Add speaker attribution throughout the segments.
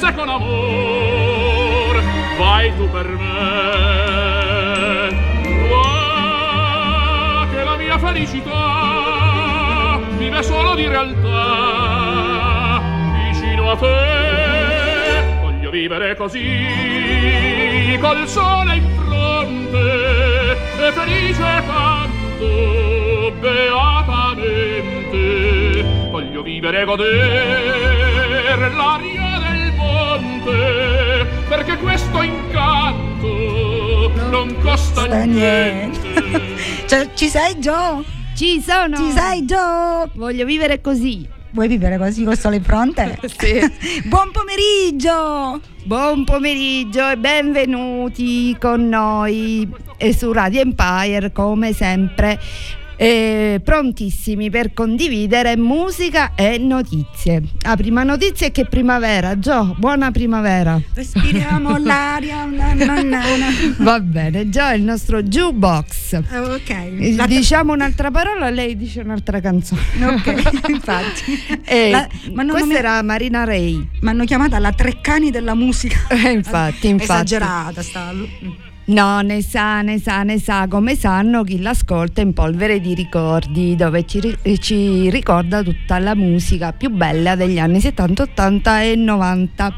Speaker 1: se con amor vai tu per me. Qua che la mia felicità vive solo di realtà vicino a te. Voglio vivere così col sole in fronte e felice canto beatamente. Voglio vivere e godere l'aria monte perché questo incanto non costa
Speaker 2: Sta
Speaker 1: niente.
Speaker 2: Cioè, ci sei Gio?
Speaker 3: Ci sono!
Speaker 2: Ci sei Gio?
Speaker 3: Voglio vivere così.
Speaker 2: Vuoi vivere così col sole in fronte?
Speaker 3: Sì.
Speaker 2: Buon pomeriggio!
Speaker 3: Buon pomeriggio e benvenuti con noi e su Radio Empire come sempre. Eh, prontissimi per condividere musica e notizie. La prima notizia è che primavera, Gio, buona primavera.
Speaker 2: Respiriamo l'aria. na, na, na.
Speaker 3: Va bene, Gio è il nostro jukebox.
Speaker 2: Ok.
Speaker 3: Eh,
Speaker 2: La-
Speaker 3: Diciamo un'altra parola, lei dice un'altra canzone.
Speaker 2: Ok, infatti.
Speaker 3: Eh,
Speaker 2: La- ma non-
Speaker 3: questa
Speaker 2: non mi-
Speaker 3: era Marina Ray.
Speaker 2: Mi hanno chiamata la Treccani della musica.
Speaker 3: Eh, infatti, infatti.
Speaker 2: Esagerata sta.
Speaker 3: No, ne sa, ne sa, ne sa, come sanno chi l'ascolta in polvere di ricordi, dove ci, ci ricorda tutta la musica più bella degli anni 70, 80 e 90.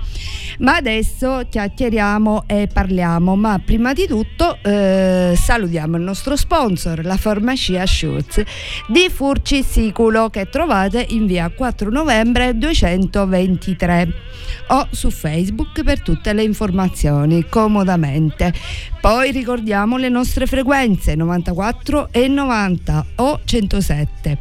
Speaker 3: Ma adesso chiacchieriamo e parliamo, ma prima di tutto eh, salutiamo il nostro sponsor, la farmacia Schultz di Furci Siculo che trovate in via 4 novembre 223 o su Facebook per tutte le informazioni comodamente. Poi ricordiamo le nostre frequenze 94 e 90 o 107.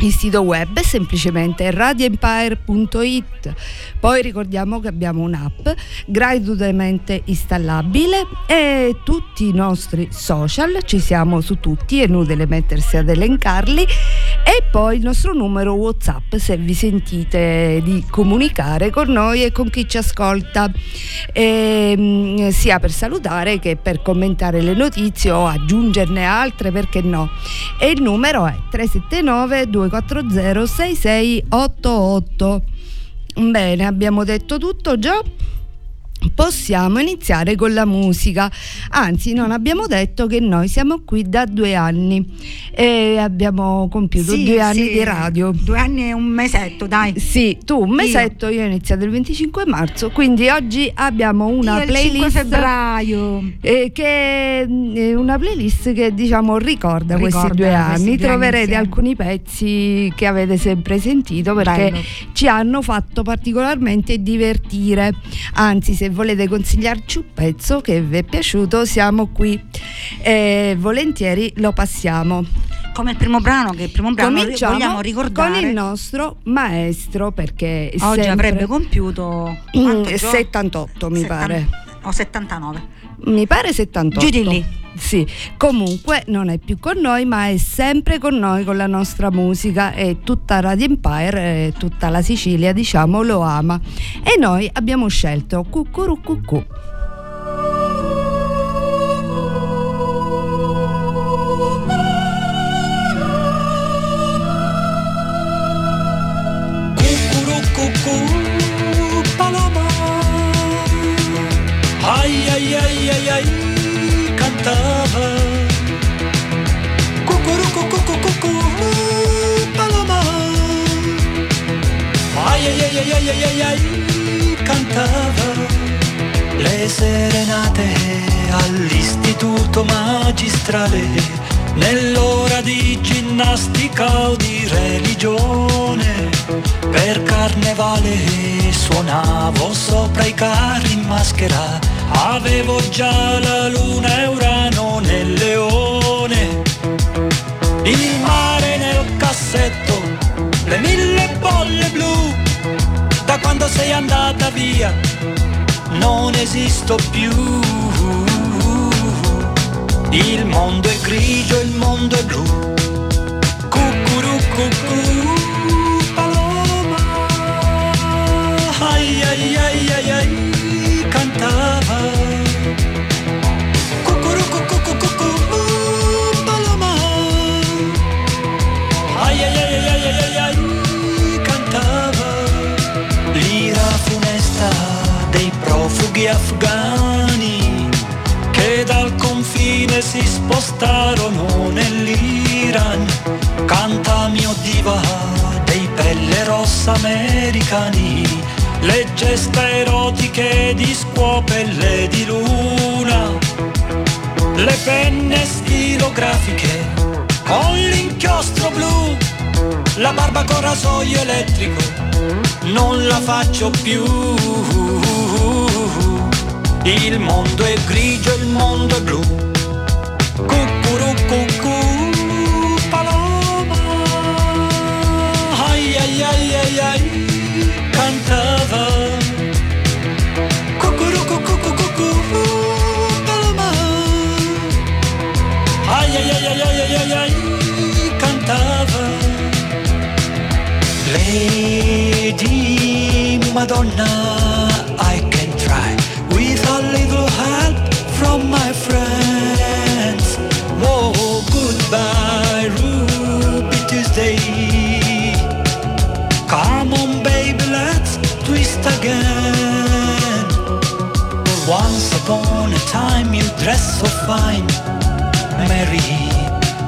Speaker 3: Il sito web è semplicemente radioempire.it. Poi ricordiamo che abbiamo un'app gratuitamente installabile e tutti i nostri social, ci siamo su tutti, è inutile mettersi ad elencarli. E poi il nostro numero WhatsApp se vi sentite di comunicare con noi e con chi ci ascolta, ehm, sia per salutare che per commentare le notizie o aggiungerne altre, perché no. E il numero è 379 240 6688. Bene, abbiamo detto tutto già. Possiamo iniziare con la musica, anzi non abbiamo detto che noi siamo qui da due anni e abbiamo compiuto
Speaker 2: Sì,
Speaker 3: due anni
Speaker 2: sì.
Speaker 3: di radio.
Speaker 2: Due anni e un mesetto, dai.
Speaker 3: Sì, tu un mesetto, io ho iniziato il 25 marzo, quindi oggi abbiamo una
Speaker 2: Io il 5
Speaker 3: playlist
Speaker 2: febbraio.
Speaker 3: eh, che è una playlist che diciamo ricorda, questi
Speaker 2: Ricorda
Speaker 3: due
Speaker 2: questi
Speaker 3: anni.
Speaker 2: due
Speaker 3: Troverete
Speaker 2: anni
Speaker 3: alcuni pezzi che avete sempre sentito perché
Speaker 2: Bello.
Speaker 3: ci hanno fatto particolarmente divertire. Anzi, se volete consigliarci un pezzo che vi è piaciuto, siamo qui e volentieri lo passiamo.
Speaker 2: Come il primo brano, che il primo brano
Speaker 3: Cominciamo
Speaker 2: vogliamo ricordare.
Speaker 3: con il nostro maestro perché
Speaker 2: Oggi
Speaker 3: sempre-
Speaker 2: avrebbe compiuto
Speaker 3: Mm,
Speaker 2: quanto, Gio?
Speaker 3: 78 mi
Speaker 2: 70
Speaker 3: pare.
Speaker 2: O 79.
Speaker 3: Mi pare 78.
Speaker 2: Giù di lì.
Speaker 3: Sì, comunque non è più con noi, ma è sempre con noi con la nostra musica e tutta Radio Empire, e tutta la Sicilia, diciamo, lo ama. E noi abbiamo scelto Cucuru
Speaker 4: avevo già la luna e Urano nel leone, il mare nel cassetto, le mille bolle blu, da quando sei andata via, non esisto più. Il mondo è grigio, il mondo è blu. Paloma. Afghani che dal confine si spostarono nell'Iran. Canta mio diva dei pelle rossa americani, le gesta erotiche di scuopelle di luna, le penne stilografiche con l'inchiostro blu, la barba con rasoio elettrico, non la faccio più. Il mondo è grigio, il mondo è blu. Cucuru cucù, paloma. Ai ai ai ai ai, cantava. Cucuru cucù cucù, paloma. Ai ai ai ai ai ai ai, cantava. Lady Madonna, time, you dress so fine, Mary,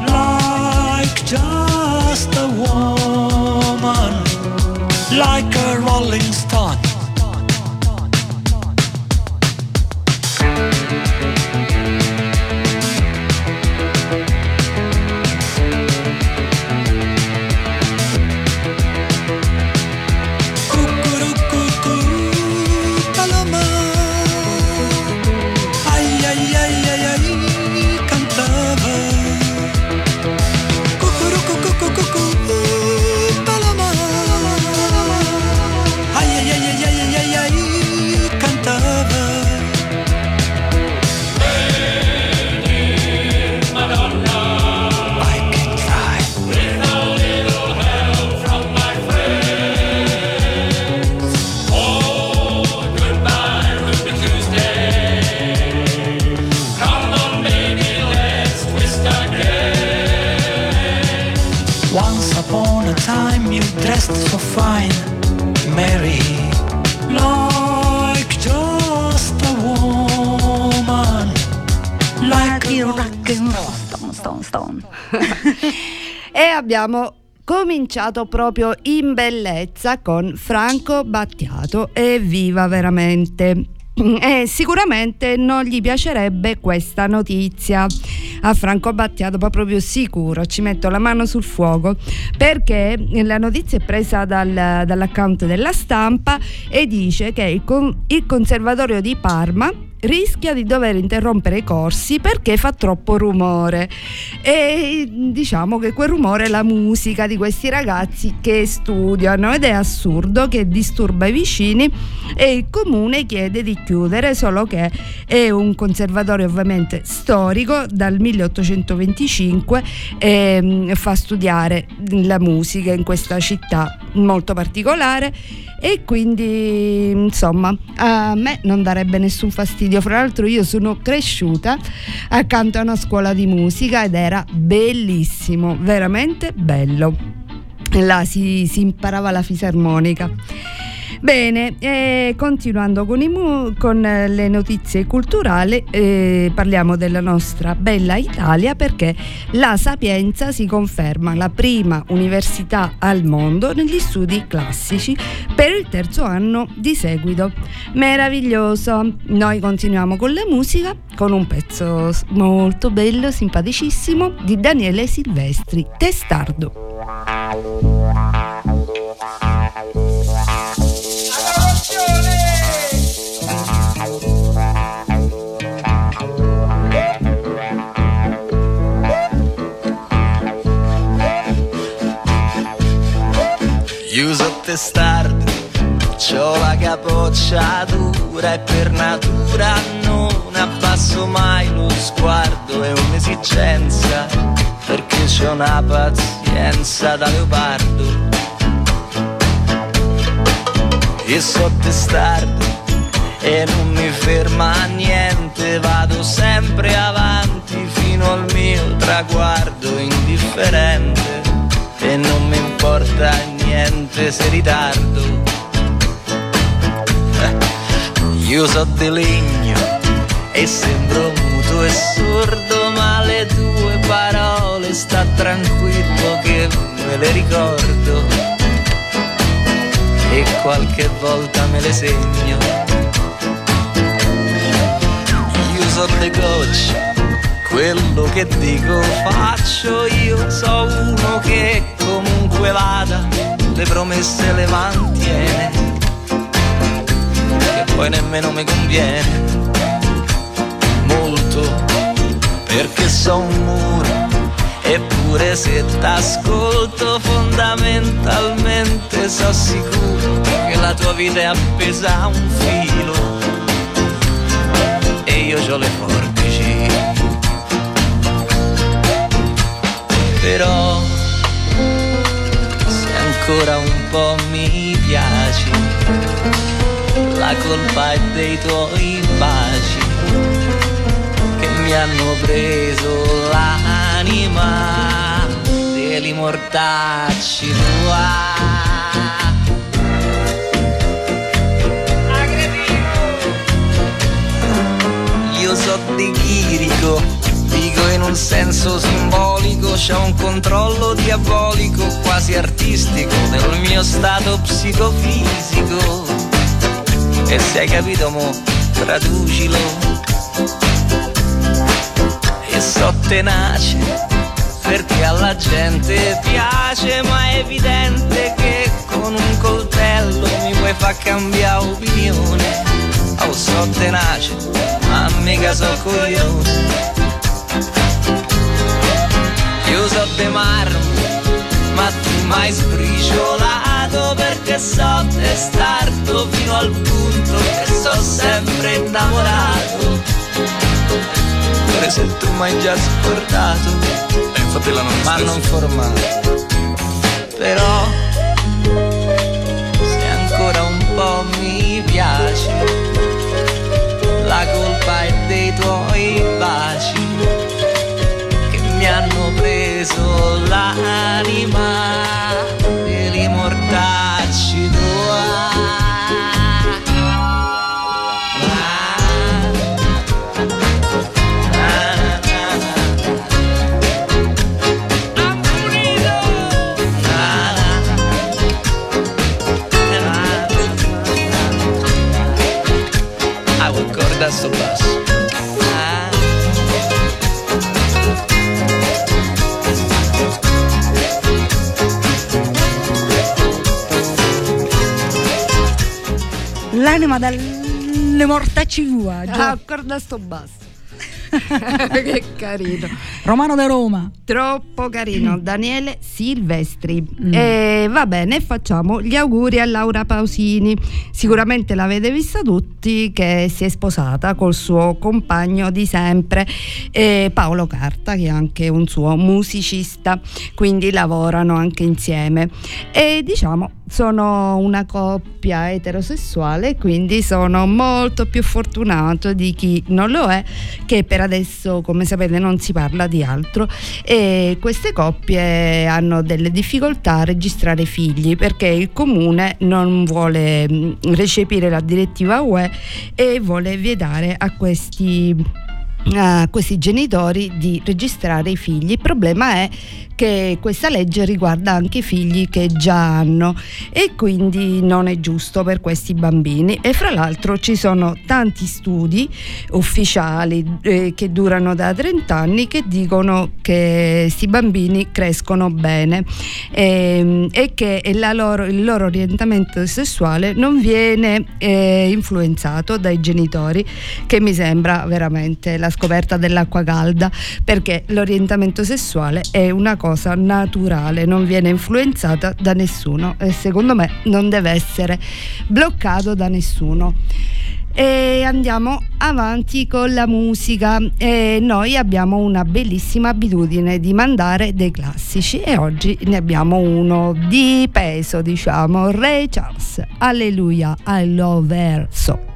Speaker 4: like just a woman, like a rolling stone.
Speaker 3: Abbiamo cominciato proprio in bellezza con Franco Battiato. Evviva veramente! E sicuramente non gli piacerebbe questa notizia a Franco Battiato, ma proprio sicuro, ci metto la mano sul fuoco, perché la notizia è presa dal- dall'account della stampa e dice che il, il Conservatorio di Parma rischia di dover interrompere i corsi perché fa troppo rumore. E diciamo che quel rumore è la musica di questi ragazzi che studiano ed è assurdo che disturba i vicini e il comune chiede di chiudere solo che è un conservatorio ovviamente storico dal 1825 e mm, fa studiare la musica in questa città molto particolare e quindi insomma a me non darebbe nessun fastidio. Fra l'altro io sono cresciuta accanto a una scuola di musica ed era bellissimo veramente bello. Là si, si imparava la fisarmonica Bene, eh, continuando con, mu- con eh, le notizie culturali, eh, parliamo della nostra bella Italia perché la Sapienza si conferma la prima università al mondo negli studi classici per il terzo anno di seguito. Meraviglioso! Noi continuiamo con la musica con un pezzo molto bello, simpaticissimo di Daniele Silvestri, Testardo.
Speaker 5: Io so testardo, c'ho la capoccia dura e per natura non abbasso mai lo sguardo, è un'esigenza perché c'ho una pazienza da leopardo. Io so testardo e non mi ferma niente, vado sempre avanti fino al mio traguardo indifferente e non mi importa niente se ritardo. Eh, Io so di legno e sembro muto e sordo, ma le tue parole sta tranquillo che me le ricordo e qualche volta me le segno. Io so le gocce, quello che dico faccio, io so uno che comunque vada, le promesse le mantiene, che poi nemmeno mi conviene molto perché so un muro eppure se t'ascolto fondamentalmente so sicuro che la tua vita è appesa a un filo e io ho le forbici. Però ancora un po' mi piaci la colpa è dei tuoi baci mi hanno preso l'anima degli mortacci tua. Io so di chirico, dico in un senso simbolico, c'è un controllo diabolico, quasi artistico, del mio stato psicofisico. E se hai capito mo, traducilo. E so tenace perché alla gente piace ma è evidente che con un coltello mi puoi far cambiare opinione. Oh so tenace ma mica so coglione io so de marmo ma tu mai sbriciolato perché so testardo fino al punto che so sempre innamorato. Pure se tu mi hai già scordato
Speaker 1: E infatti l'hanno
Speaker 5: Ma hanno informato Però Se ancora un po' mi piaci La colpa è dei tuoi baci preso l'anima
Speaker 6: L'anima dalle mortacci tua.
Speaker 3: Ah, accorda sto basso. che carino.
Speaker 6: Romano da Roma.
Speaker 3: Troppo carino, Daniele Silvestri. Mm. E va bene, facciamo gli auguri a Laura Pausini. Sicuramente l'avete vista tutti che si è sposata col suo compagno di sempre, eh, Paolo Carta, che è anche un suo musicista, quindi lavorano anche insieme. E diciamo sono una coppia eterosessuale, quindi sono molto più fortunato di chi non lo è, che per adesso, come sapete, non si parla di altro. E queste coppie hanno delle difficoltà a registrare figli perché il comune non vuole recepire la direttiva UE e vuole vietare a questi a questi genitori di registrare i figli. Il problema è che questa legge riguarda anche i figli che già hanno e quindi non è giusto per questi bambini e fra l'altro ci sono tanti studi ufficiali eh, che durano da 30 anni che dicono che questi bambini crescono bene eh, e che loro, il loro orientamento sessuale non viene eh, influenzato dai genitori che mi sembra veramente la scoperta dell'acqua calda perché l'orientamento sessuale è una cosa naturale, non viene influenzata da nessuno e secondo me non deve essere bloccato da nessuno. E andiamo avanti con la musica. E noi abbiamo una bellissima abitudine di mandare dei classici e oggi ne abbiamo uno di peso, diciamo, Ray Charles. Alleluia, I love her so.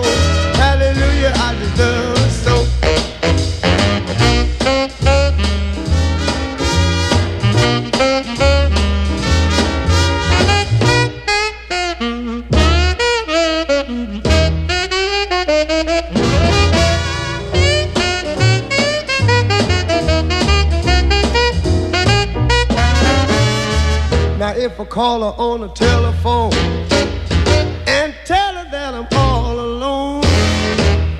Speaker 7: I her so. Now if I call her on the telephone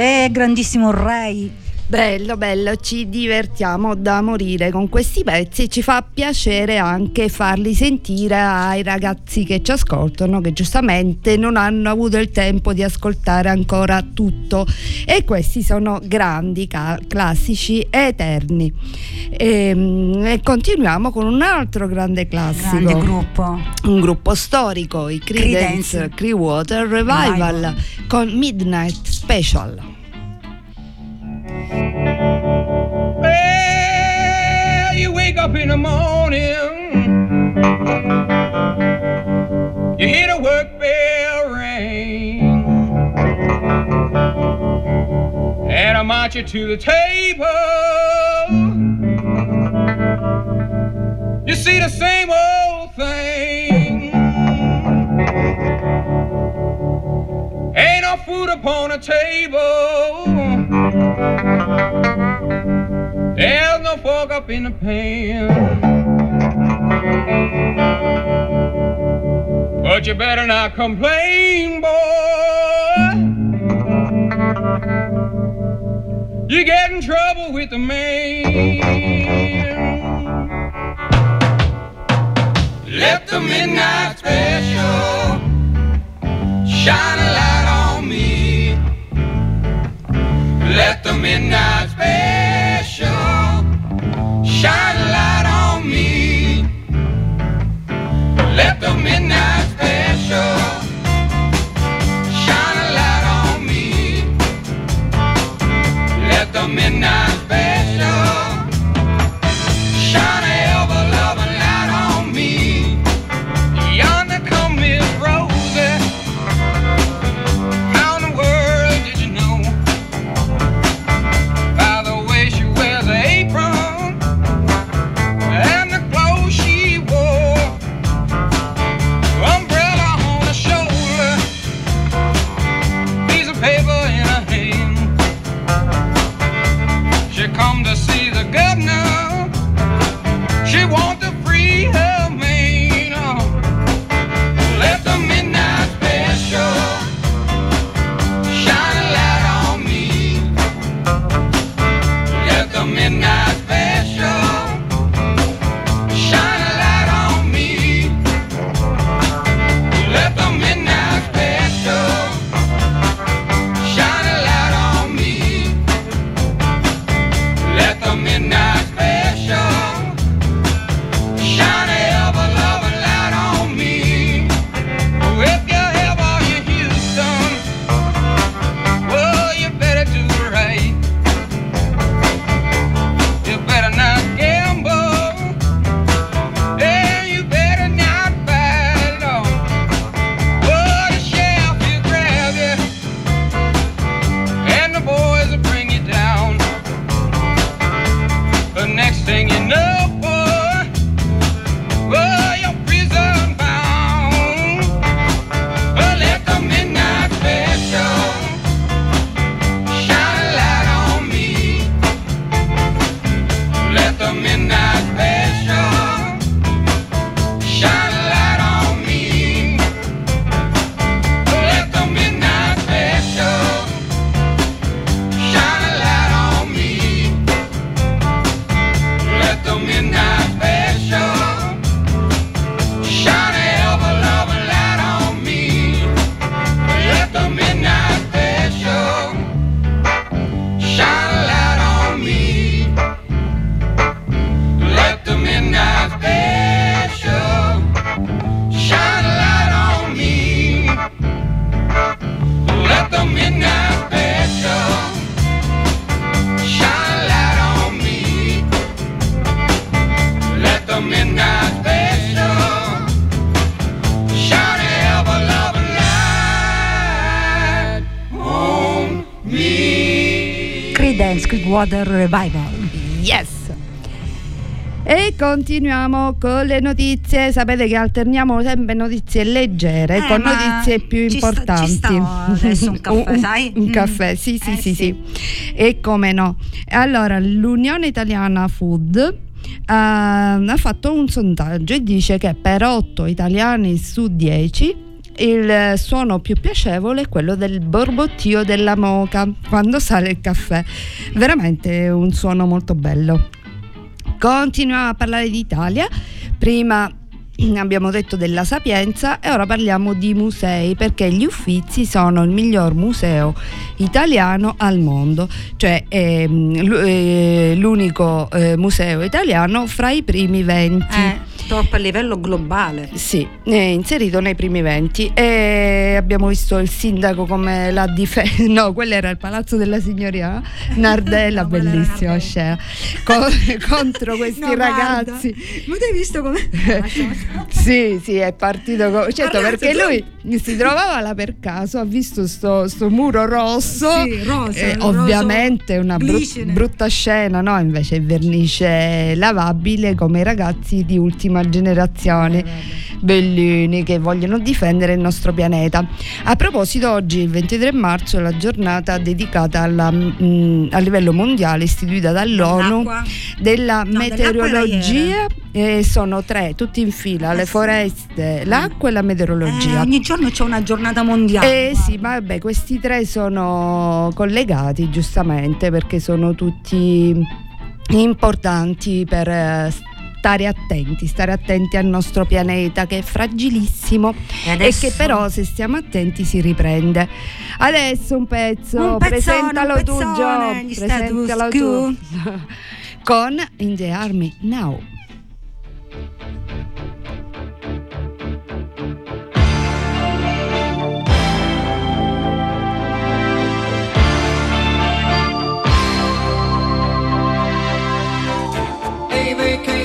Speaker 6: Eh, grandissimo Ray.
Speaker 3: Bello, bello, ci divertiamo da morire con questi pezzi e ci fa piacere anche farli sentire ai ragazzi che ci ascoltano, che giustamente non hanno avuto il tempo di ascoltare ancora tutto. E questi sono grandi ca- classici eterni. E, e continuiamo con un altro grande classico.
Speaker 6: Grande gruppo.
Speaker 3: Un gruppo storico, i Creedence,
Speaker 6: Creedence.
Speaker 3: Clearwater Revival,
Speaker 6: Revival.
Speaker 3: con Midnight Special.
Speaker 8: Up in the morning, you hear the work bell ring, and I march you to the table. You see the same old thing. Ain't no food upon the table. Fork up in the pan. But you better not complain, boy. You get in trouble with the man. Let the midnight special shine a light on me. Let the midnight special shine a light on me. Let the midnight special
Speaker 3: continuiamo con le notizie. Sapete che alterniamo sempre notizie leggere
Speaker 6: Eh,
Speaker 3: con notizie più
Speaker 6: ci sta- ci
Speaker 3: importanti.
Speaker 6: sta adesso un caffè, sai?
Speaker 3: Un
Speaker 6: Mm.
Speaker 3: caffè, sì, sì,
Speaker 6: Eh,
Speaker 3: sì,
Speaker 6: sì.
Speaker 3: sì. E come no. Allora, l'Unione Italiana Food eh, ha fatto un sondaggio e dice che per 8 italiani su 10 il suono più piacevole è quello del borbottio della moca quando sale il caffè. Veramente un suono molto bello. Continuiamo a parlare di Italia. Prima abbiamo detto della Sapienza e ora parliamo di musei perché gli Uffizi sono il miglior museo italiano al mondo, cioè è l- è l'unico eh, museo italiano fra i primi 20.
Speaker 6: Eh, top a livello globale.
Speaker 3: Sì, è inserito nei primi 20 e abbiamo visto il sindaco come l'ha difeso, no, quello era il Palazzo della Signoria, Nardella,
Speaker 6: No,
Speaker 3: bellissima scena, Co- contro questi
Speaker 6: No, guarda,
Speaker 3: ragazzi.
Speaker 6: Ma tu hai visto come?
Speaker 3: Sì, sì, è partito co- certo
Speaker 6: Ragazzi,
Speaker 3: perché lui si trovava là per caso, ha visto sto, sto muro rosso,
Speaker 6: Sì, rosa,
Speaker 3: eh, ovviamente una bru- brutta scena, no? Invece vernice lavabile come i ragazzi di ultima
Speaker 6: Eh,
Speaker 3: generazione, bellini che vogliono difendere il nostro pianeta. A proposito, oggi il 23 marzo è la giornata dedicata alla, mm, a livello mondiale istituita dall'ONU
Speaker 6: L'acqua.
Speaker 3: della
Speaker 6: No,
Speaker 3: meteorologia e sono tre tutti in fila le foreste l'acqua e la
Speaker 6: Eh,
Speaker 3: meteorologia
Speaker 6: ogni giorno c'è una giornata mondiale.
Speaker 3: eh sì, ma vabbè, questi tre sono collegati giustamente perché sono tutti importanti per eh, stare attenti, stare attenti al nostro pianeta che è fragilissimo
Speaker 6: E
Speaker 3: e
Speaker 6: adesso-
Speaker 3: che però se stiamo attenti si riprende. Adesso un pezzo,
Speaker 6: Un pezzone,
Speaker 3: presentalo
Speaker 6: un
Speaker 3: tu
Speaker 6: pezzone,
Speaker 3: Gio,
Speaker 6: gli
Speaker 3: presentalo tu. Con In the Army Now.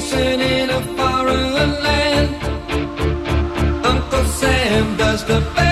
Speaker 9: Vacation in a foreign land. Uncle Sam does the best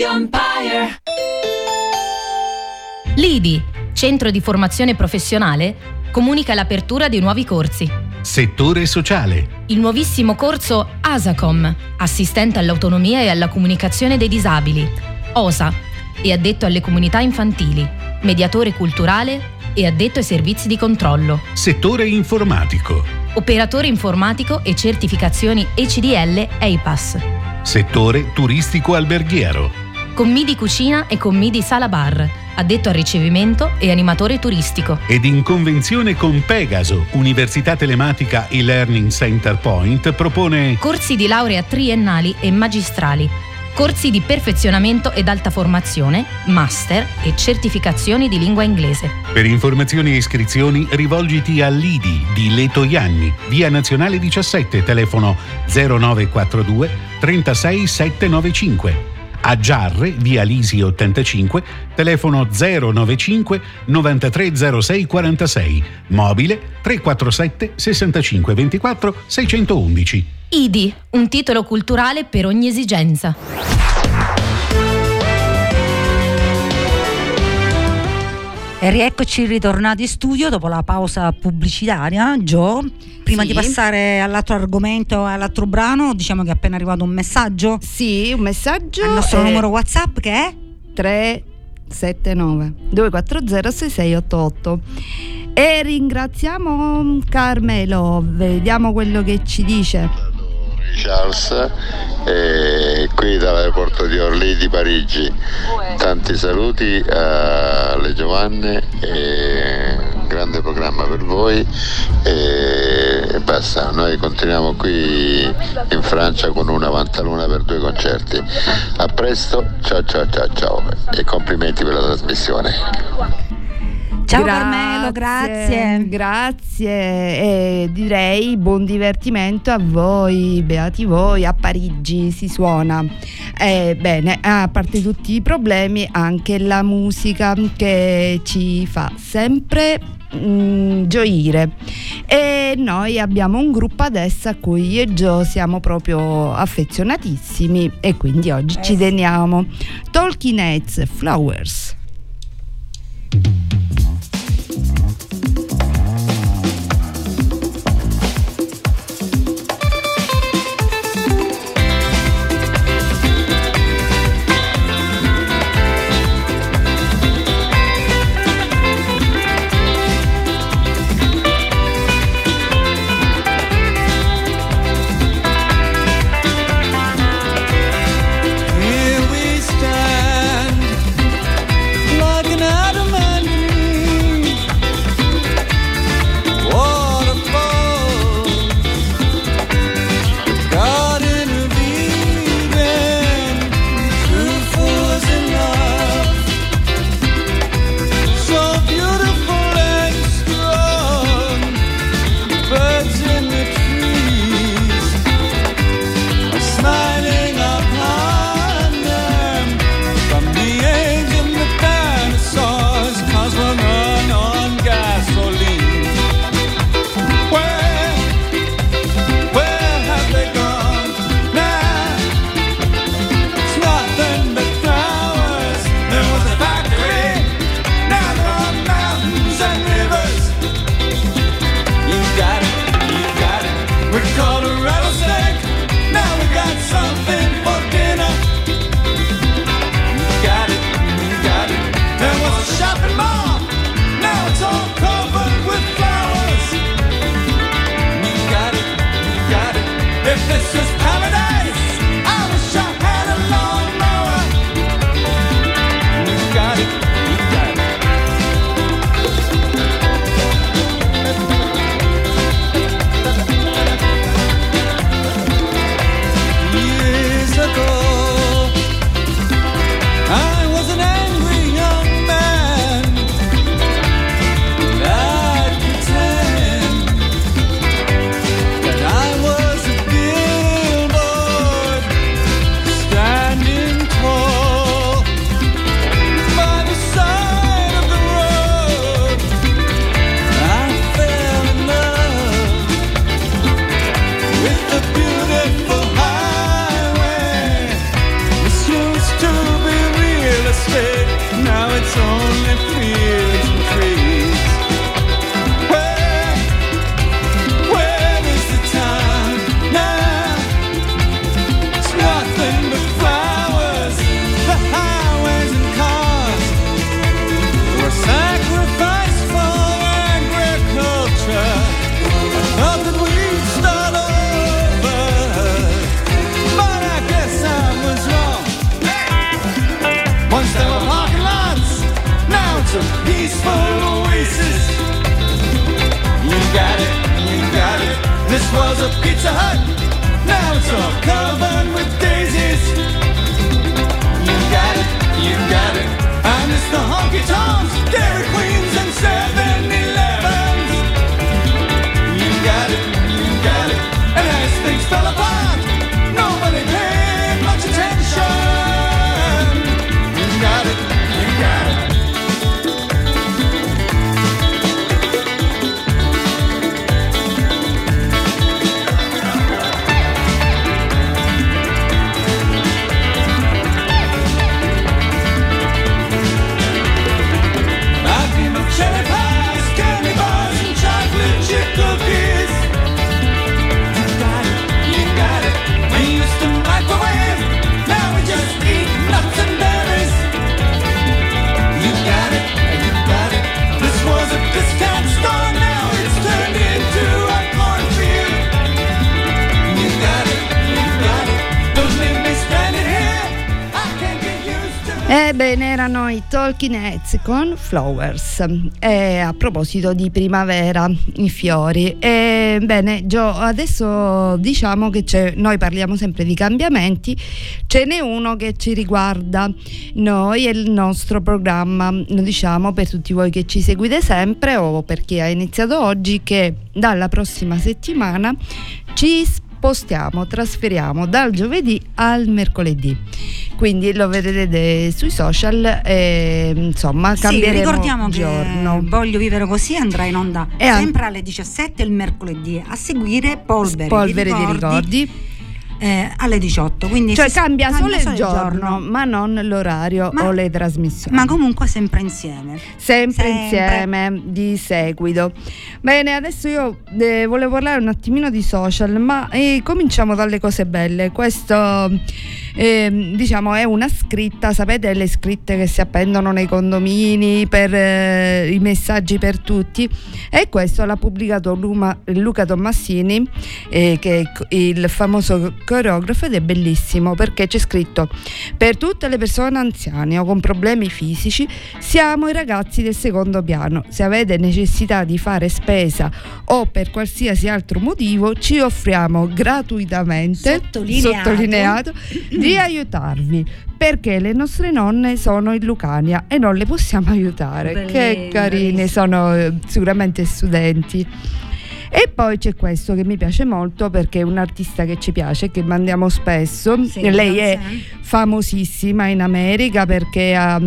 Speaker 9: Radio Empire.
Speaker 10: L'IDI, centro di formazione professionale, comunica l'apertura dei nuovi corsi.
Speaker 11: Settore sociale.
Speaker 10: Il nuovissimo corso ASACOM, assistente all'autonomia e alla comunicazione dei disabili, OSA, e addetto alle comunità infantili, mediatore culturale e addetto ai servizi di controllo.
Speaker 11: Settore informatico.
Speaker 10: Operatore informatico e certificazioni ECDL EIPAS.
Speaker 11: Settore turistico alberghiero
Speaker 10: commidi cucina e commidi sala bar, addetto al ricevimento e animatore turistico.
Speaker 11: Ed in convenzione con Pegaso, Università Telematica e-Learning Center Point propone
Speaker 10: Corsi di laurea triennali e magistrali, corsi di perfezionamento ed alta formazione, master e certificazioni di lingua inglese.
Speaker 11: Per informazioni e iscrizioni rivolgiti all'IDI di Leto Ianni, via Nazionale 17, telefono 0942 36 795. A Giarre, via Lisi 85, telefono 095 9306 46, mobile 347 65 24 611.
Speaker 10: IDI, un titolo culturale per ogni esigenza.
Speaker 6: E rieccoci ritornati in studio dopo la pausa pubblicitaria. Gio, prima
Speaker 12: Sì.
Speaker 6: di passare all'altro argomento, all'altro brano, diciamo che è appena arrivato un messaggio
Speaker 12: Sì, un messaggio.
Speaker 6: al nostro
Speaker 12: eh,
Speaker 6: numero WhatsApp che è
Speaker 12: 379 240 6688 e ringraziamo Carmelo vediamo quello che ci dice
Speaker 13: Charles, eh, qui dall'aeroporto di Orly di Parigi. Tanti saluti alle Giovanne, e un grande programma per voi e basta. Noi continuiamo qui in Francia con una vantaluna per due concerti. A presto, ciao ciao ciao ciao e complimenti per la trasmissione.
Speaker 6: Ciao Carmelo, grazie.
Speaker 12: Grazie e direi buon divertimento a voi, beati voi, a Parigi si suona. Eh, bene, a parte tutti i problemi, anche la musica che ci fa sempre mm, gioire. E noi abbiamo un gruppo adesso a cui io e Gio siamo proprio affezionatissimi e quindi oggi ci teniamo. Talking Heads Flowers.
Speaker 3: Heads con Flowers. E a proposito di primavera, i fiori. E, bene, Gio, adesso diciamo che noi parliamo sempre di cambiamenti, ce n'è uno che ci riguarda noi e il nostro programma. Lo diciamo per tutti voi che ci seguite sempre o per chi ha iniziato oggi che dalla prossima settimana ci spostiamo, trasferiamo dal giovedì al mercoledì. Quindi lo vedrete sui social e insomma
Speaker 6: Sì,
Speaker 3: cambieremo
Speaker 6: ricordiamo
Speaker 3: giorno.
Speaker 6: Voglio vivere così andrà in onda
Speaker 3: E an-
Speaker 6: sempre alle 17 il mercoledì. A seguire Polvere,
Speaker 3: Polvere di
Speaker 6: di ricordi,
Speaker 3: ricordi.
Speaker 6: Eh, alle 18. Quindi
Speaker 3: Cioè
Speaker 6: si-
Speaker 3: cambia solo il
Speaker 6: solo
Speaker 3: giorno, ma non l'orario
Speaker 6: Ma-
Speaker 3: o le trasmissioni.
Speaker 6: Ma comunque sempre insieme.
Speaker 3: sempre,
Speaker 6: sempre.
Speaker 3: insieme di seguito. Bene, adesso io eh, volevo parlare un attimino di social, ma eh, cominciamo dalle cose belle. Questo ehm, diciamo è una scritta, sapete le scritte che si appendono nei condomini per eh, i messaggi per tutti e questo l'ha pubblicato Luma- Luca Tommassini eh, che è il famoso coreografo ed è bellissimo perché c'è scritto per tutte le persone anziane o con problemi fisici siamo i ragazzi del secondo piano. Se avete necessità di fare spesa o per qualsiasi altro motivo, ci offriamo gratuitamente
Speaker 6: Sottolineato.
Speaker 3: sottolineato, di aiutarvi. Perché le nostre nonne sono in Lucania e non le possiamo aiutare.
Speaker 6: Bellissimo,
Speaker 3: che carine, sono eh, sicuramente studenti. E poi c'è questo che mi piace molto perché è un artista che ci piace, che mandiamo spesso.
Speaker 6: Sì,
Speaker 3: Lei è famosissima in America perché ha,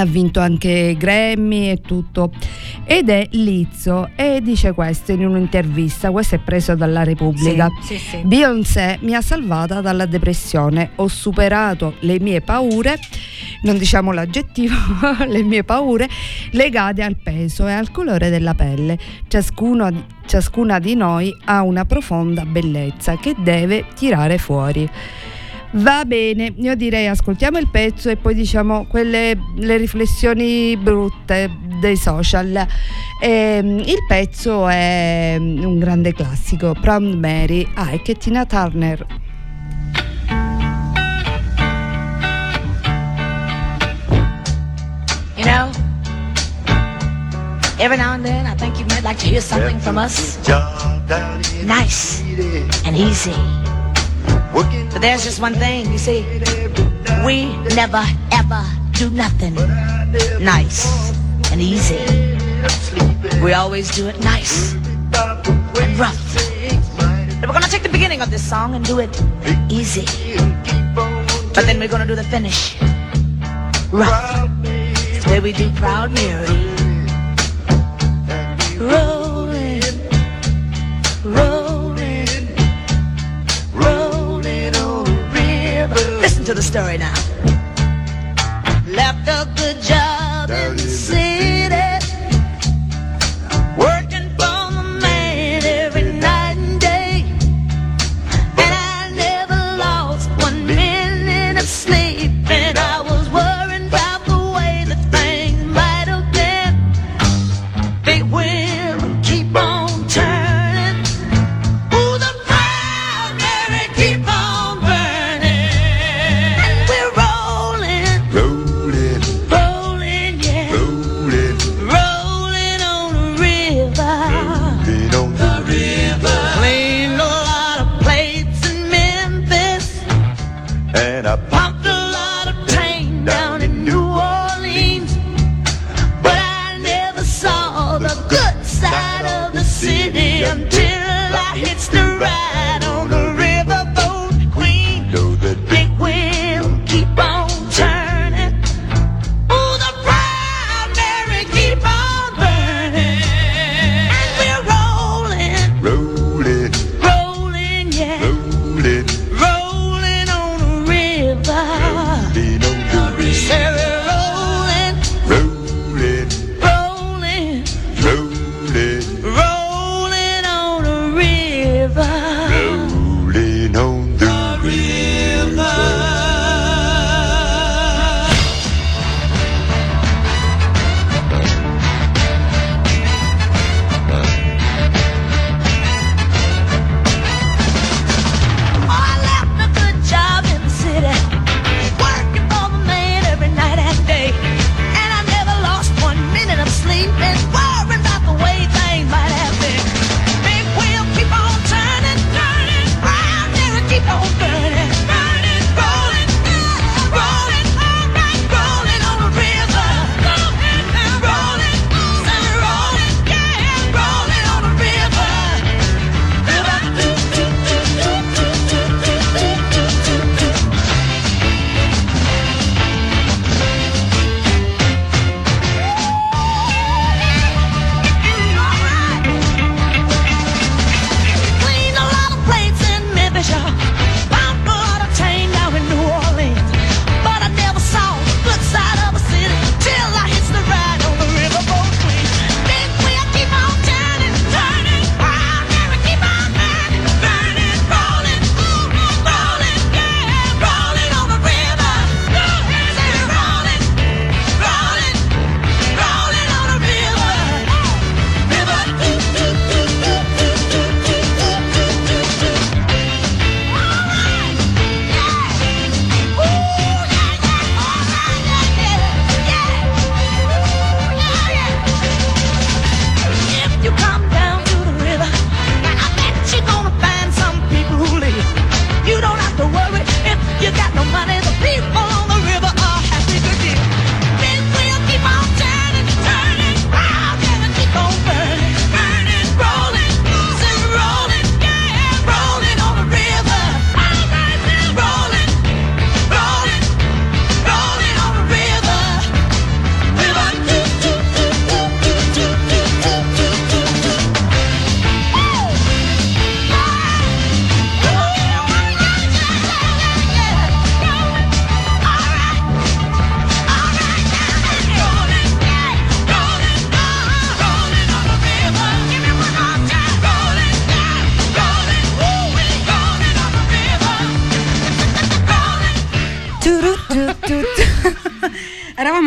Speaker 3: ha vinto anche Grammy e tutto. Ed è Lizzo e dice questo in un'intervista, questo è preso dalla Repubblica.
Speaker 6: Sì, sì, sì.
Speaker 3: Beyoncé mi ha salvata dalla depressione, ho superato le mie paure, non diciamo l'aggettivo, le mie paure legate al peso e al colore della pelle. Ciascuno, ciascuna di noi ha una profonda bellezza che deve tirare fuori. Va bene, io direi ascoltiamo il pezzo e poi diciamo quelle le riflessioni brutte dei social. Ehm, il pezzo è un grande classico, Proud Mary, Ike e Tina Turner.
Speaker 14: You know, every now and then I think you might like to hear something from us. Nice and easy. But there's just one thing, you see, we never ever do nothing nice and easy. We always do it nice and rough. We're gonna take the beginning of this song and do it easy. But then we're gonna do the finish rough. The way we do Proud Mary. Listen to the story now. Left a good job in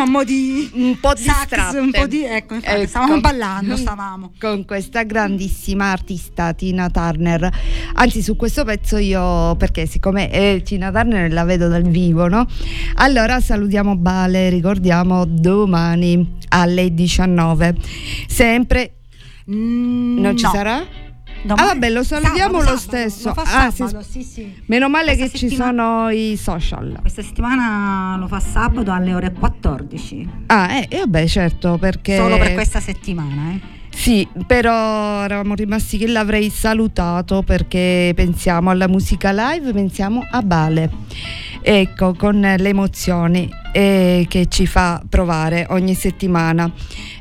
Speaker 6: Eravamo a mo' di
Speaker 3: un po'
Speaker 6: sax,
Speaker 3: distratte.
Speaker 6: un po' di ecco, infatti,
Speaker 3: Ecco.
Speaker 6: stavamo ballando, stavamo.
Speaker 3: con questa grandissima artista Tina Turner. Anzi, su questo pezzo io, perché siccome eh, Tina Turner la vedo dal vivo, no? Allora salutiamo Bale, ricordiamo domani alle 19. Sempre non ci
Speaker 6: no.
Speaker 3: sarà?
Speaker 6: Domani-
Speaker 3: ah vabbè, lo salutiamo
Speaker 6: sabato,
Speaker 3: lo stesso.
Speaker 6: lo fa
Speaker 3: Ah, sì.
Speaker 6: sì.
Speaker 3: Meno male
Speaker 6: Questa
Speaker 3: che ci sono i social.
Speaker 6: Questa settimana lo fa sabato alle ore 14.
Speaker 3: Ah, eh, eh, vabbè, certo, perché
Speaker 6: Solo per questa settimana, eh.
Speaker 3: Sì, però eravamo rimasti che l'avrei salutato perché pensiamo alla musica live, pensiamo a Bale. Ecco, con le emozioni eh, che ci fa provare ogni settimana.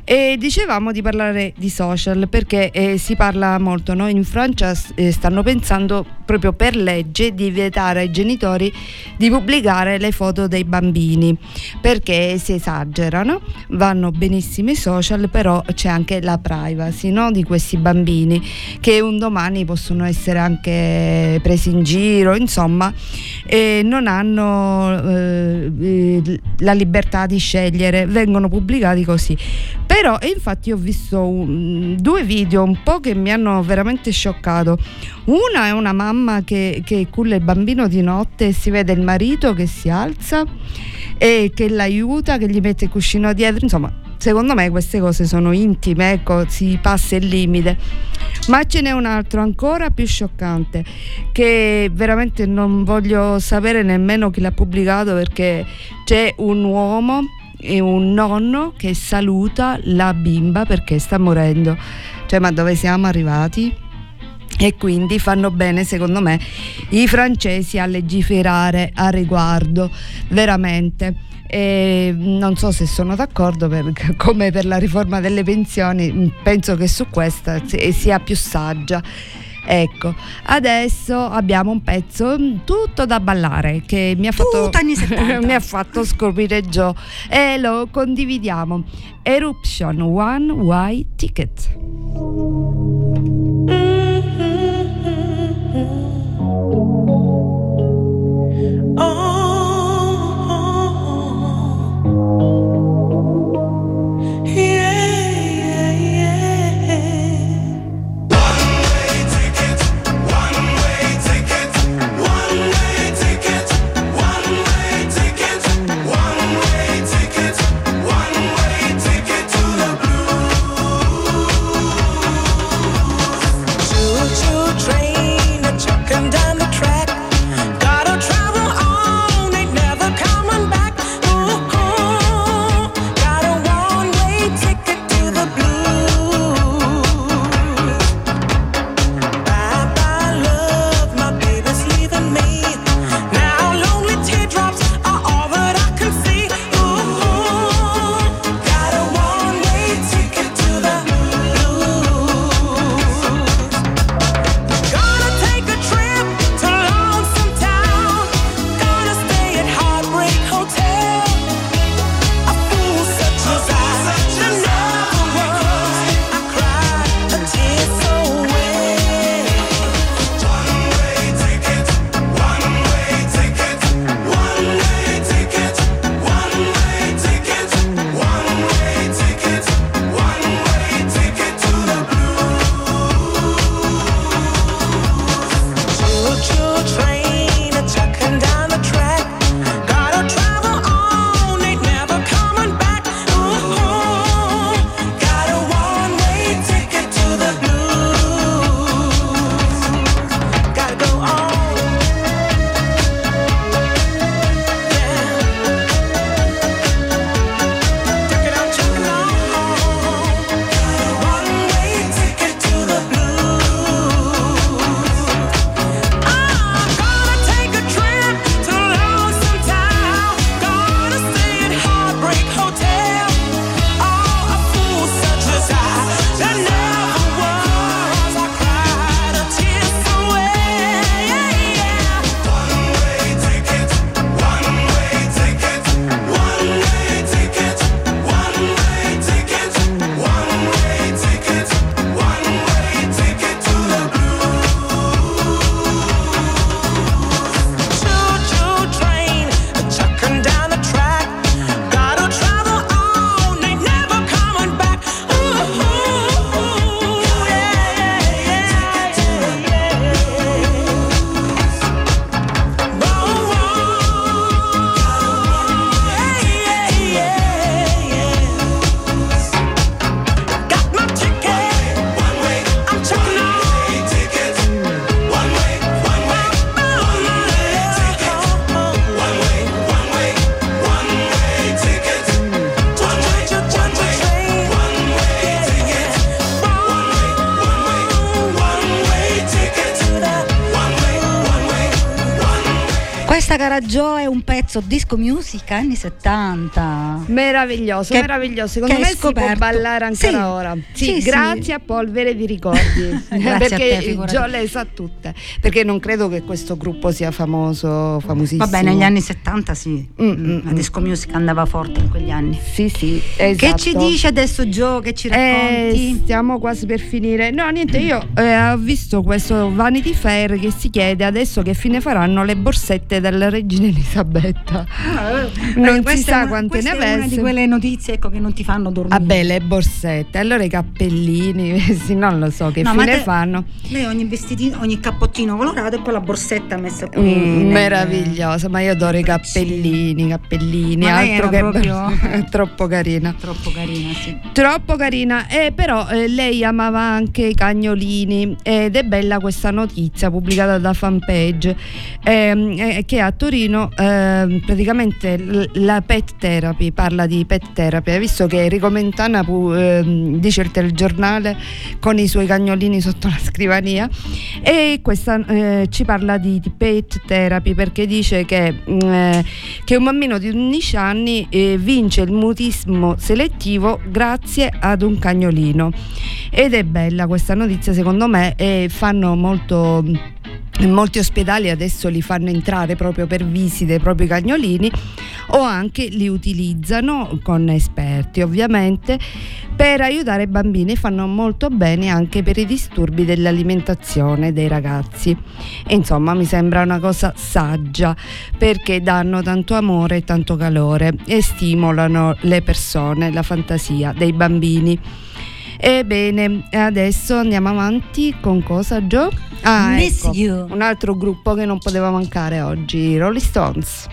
Speaker 3: E dicevamo di parlare di social perché eh, si parla molto, no? in Francia eh, stanno pensando proprio per legge di vietare ai genitori di pubblicare le foto dei bambini perché si esagerano, vanno benissimo i social, però c'è anche la privacy no? di questi bambini che un domani possono essere anche presi in giro, insomma, non hanno eh, la libertà di scegliere, vengono pubblicati così. Però, infatti ho visto un- due video un po' che mi hanno veramente scioccato. Una è una mamma che, che culla il bambino di notte e si vede il marito che si alza e che l'aiuta, che gli mette il cuscino dietro, insomma. Secondo me queste cose sono intime, ecco, si passa il limite. Ma ce n'è un altro ancora più scioccante, che veramente non voglio sapere nemmeno chi l'ha pubblicato perché c'è un uomo e un nonno che saluta la bimba perché sta morendo. Cioè, ma dove siamo arrivati? e quindi fanno bene secondo me i francesi a legiferare a riguardo, veramente. E non so se sono d'accordo per, come per la riforma delle pensioni, penso che su questa sia più saggia. Ecco, adesso abbiamo un pezzo tutto da ballare che mi ha fatto, mi ha fatto scoprire Joe e lo condividiamo. Eruption One Way Ticket.
Speaker 15: Choo-choo
Speaker 6: pezzo disco music anni 70.
Speaker 3: Meraviglioso,
Speaker 6: Che-
Speaker 3: meraviglioso. Secondo
Speaker 6: che
Speaker 3: me
Speaker 6: hai
Speaker 3: si può
Speaker 6: scoperto.
Speaker 3: ballare ancora
Speaker 6: Sì,
Speaker 3: ora. Sì,
Speaker 6: sì, sì.
Speaker 3: grazie a Polvere di ricordi.
Speaker 6: A
Speaker 3: perché
Speaker 6: te.
Speaker 3: Gio le sa tutte. Perché non credo che questo gruppo sia famoso, famosissimo.
Speaker 6: Vabbè, negli anni 70 sì,
Speaker 3: Mm,
Speaker 6: la disco music andava forte in quegli anni.
Speaker 3: Sì, sì,
Speaker 6: Che
Speaker 3: esatto.
Speaker 6: ci dice adesso Joe? Che ci
Speaker 3: Eh,
Speaker 6: racconti?
Speaker 3: stiamo quasi per finire. No, niente, io eh, ho visto questo Vanity Fair che si chiede adesso che fine faranno le borsette della regina Elisabetta. non
Speaker 6: Eh,
Speaker 3: si
Speaker 6: questa è
Speaker 3: sa
Speaker 6: una-
Speaker 3: quante ne
Speaker 6: è una di quelle notizie ecco, che non ti fanno dormire.
Speaker 3: Vabbè, le borsette, allora i cappellini, sì, non lo so che
Speaker 6: No,
Speaker 3: fine
Speaker 6: te-
Speaker 3: fanno.
Speaker 6: Lei ogni vestitino, ogni cappottino colorato e poi la borsetta messa qui.
Speaker 3: Mm,
Speaker 6: nel-
Speaker 3: meravigliosa, ma io adoro i cappellini, cappellini,
Speaker 6: Ma
Speaker 3: altro che
Speaker 6: proprio-
Speaker 3: troppo carina.
Speaker 6: Troppo carina, sì.
Speaker 3: Troppo carina, eh, però eh, lei amava anche i cagnolini ed è bella questa notizia pubblicata da fanpage ehm, eh, che a Torino eh, praticamente la pet therapy, parla di pet therapy, hai visto che Enrico Mentana pu- ehm, dice il telegiornale con i suoi cagnolini sotto la scrivania? E questa eh, ci parla di, di pet therapy perché dice che, mm, eh, che un bambino di 11 anni eh, vince il mutismo selettivo grazie ad un cagnolino. Ed è bella questa notizia secondo me e fanno molto molti ospedali adesso li fanno entrare proprio per visite ai propri cagnolini o anche li utilizzano con esperti ovviamente per aiutare i bambini. Fanno molto bene anche per i disturbi dell'alimentazione dei ragazzi. E insomma mi sembra una cosa saggia perché danno tanto amore e tanto calore e stimolano le persone la fantasia dei bambini Ebbene, adesso andiamo avanti con cosa, Joe? Ah,
Speaker 6: Miss
Speaker 3: ecco,
Speaker 6: You.
Speaker 3: un altro gruppo che non poteva mancare oggi, i Rolling Stones.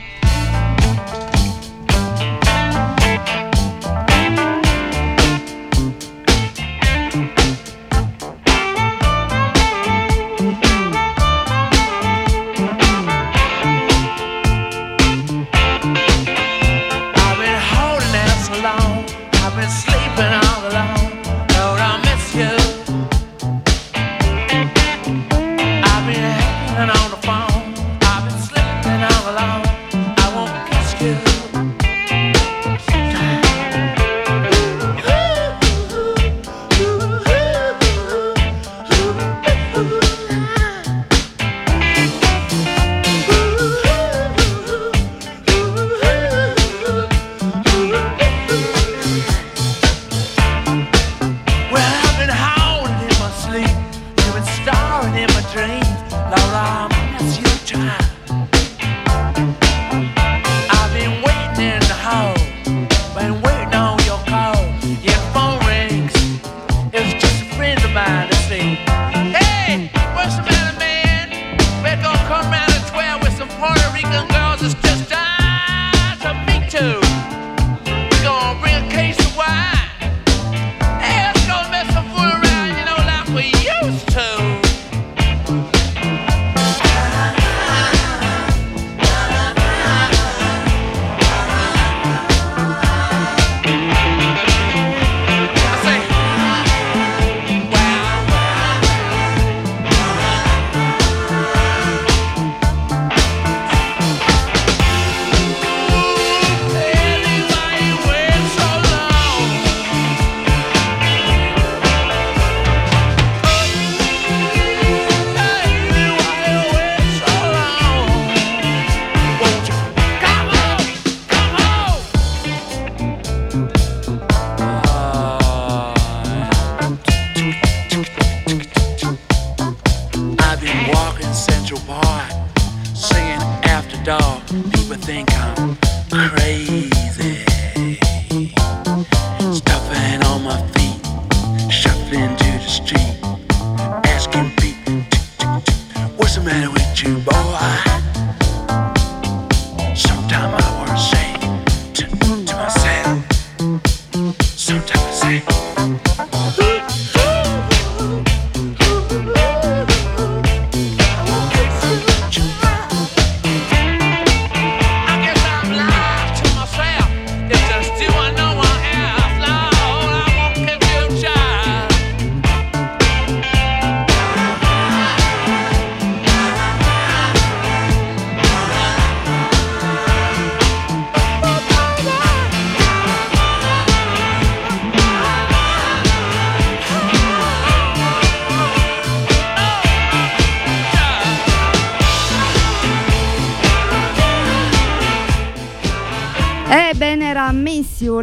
Speaker 3: living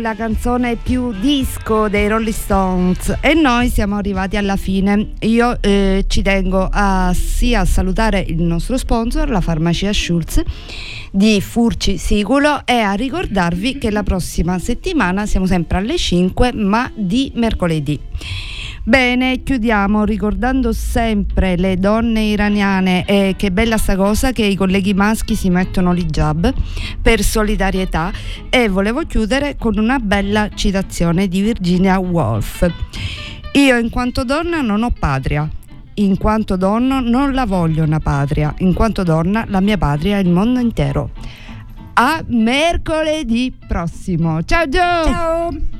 Speaker 3: la canzone più disco dei Rolling Stones e noi siamo arrivati alla fine. Io eh, ci tengo a, sia a salutare il nostro sponsor, la farmacia Schulz di Furci Siculo e a ricordarvi che la prossima settimana siamo sempre alle 5 ma di mercoledì. Bene, chiudiamo ricordando sempre le donne iraniane e che bella sta cosa che i colleghi maschi si mettono l'hijab per solidarietà e volevo chiudere con una bella citazione di Virginia Woolf. Io in quanto donna non ho patria, in quanto donna non la voglio una patria, in quanto donna la mia patria è il mondo intero. A mercoledì prossimo. Ciao Gio!
Speaker 16: Ciao!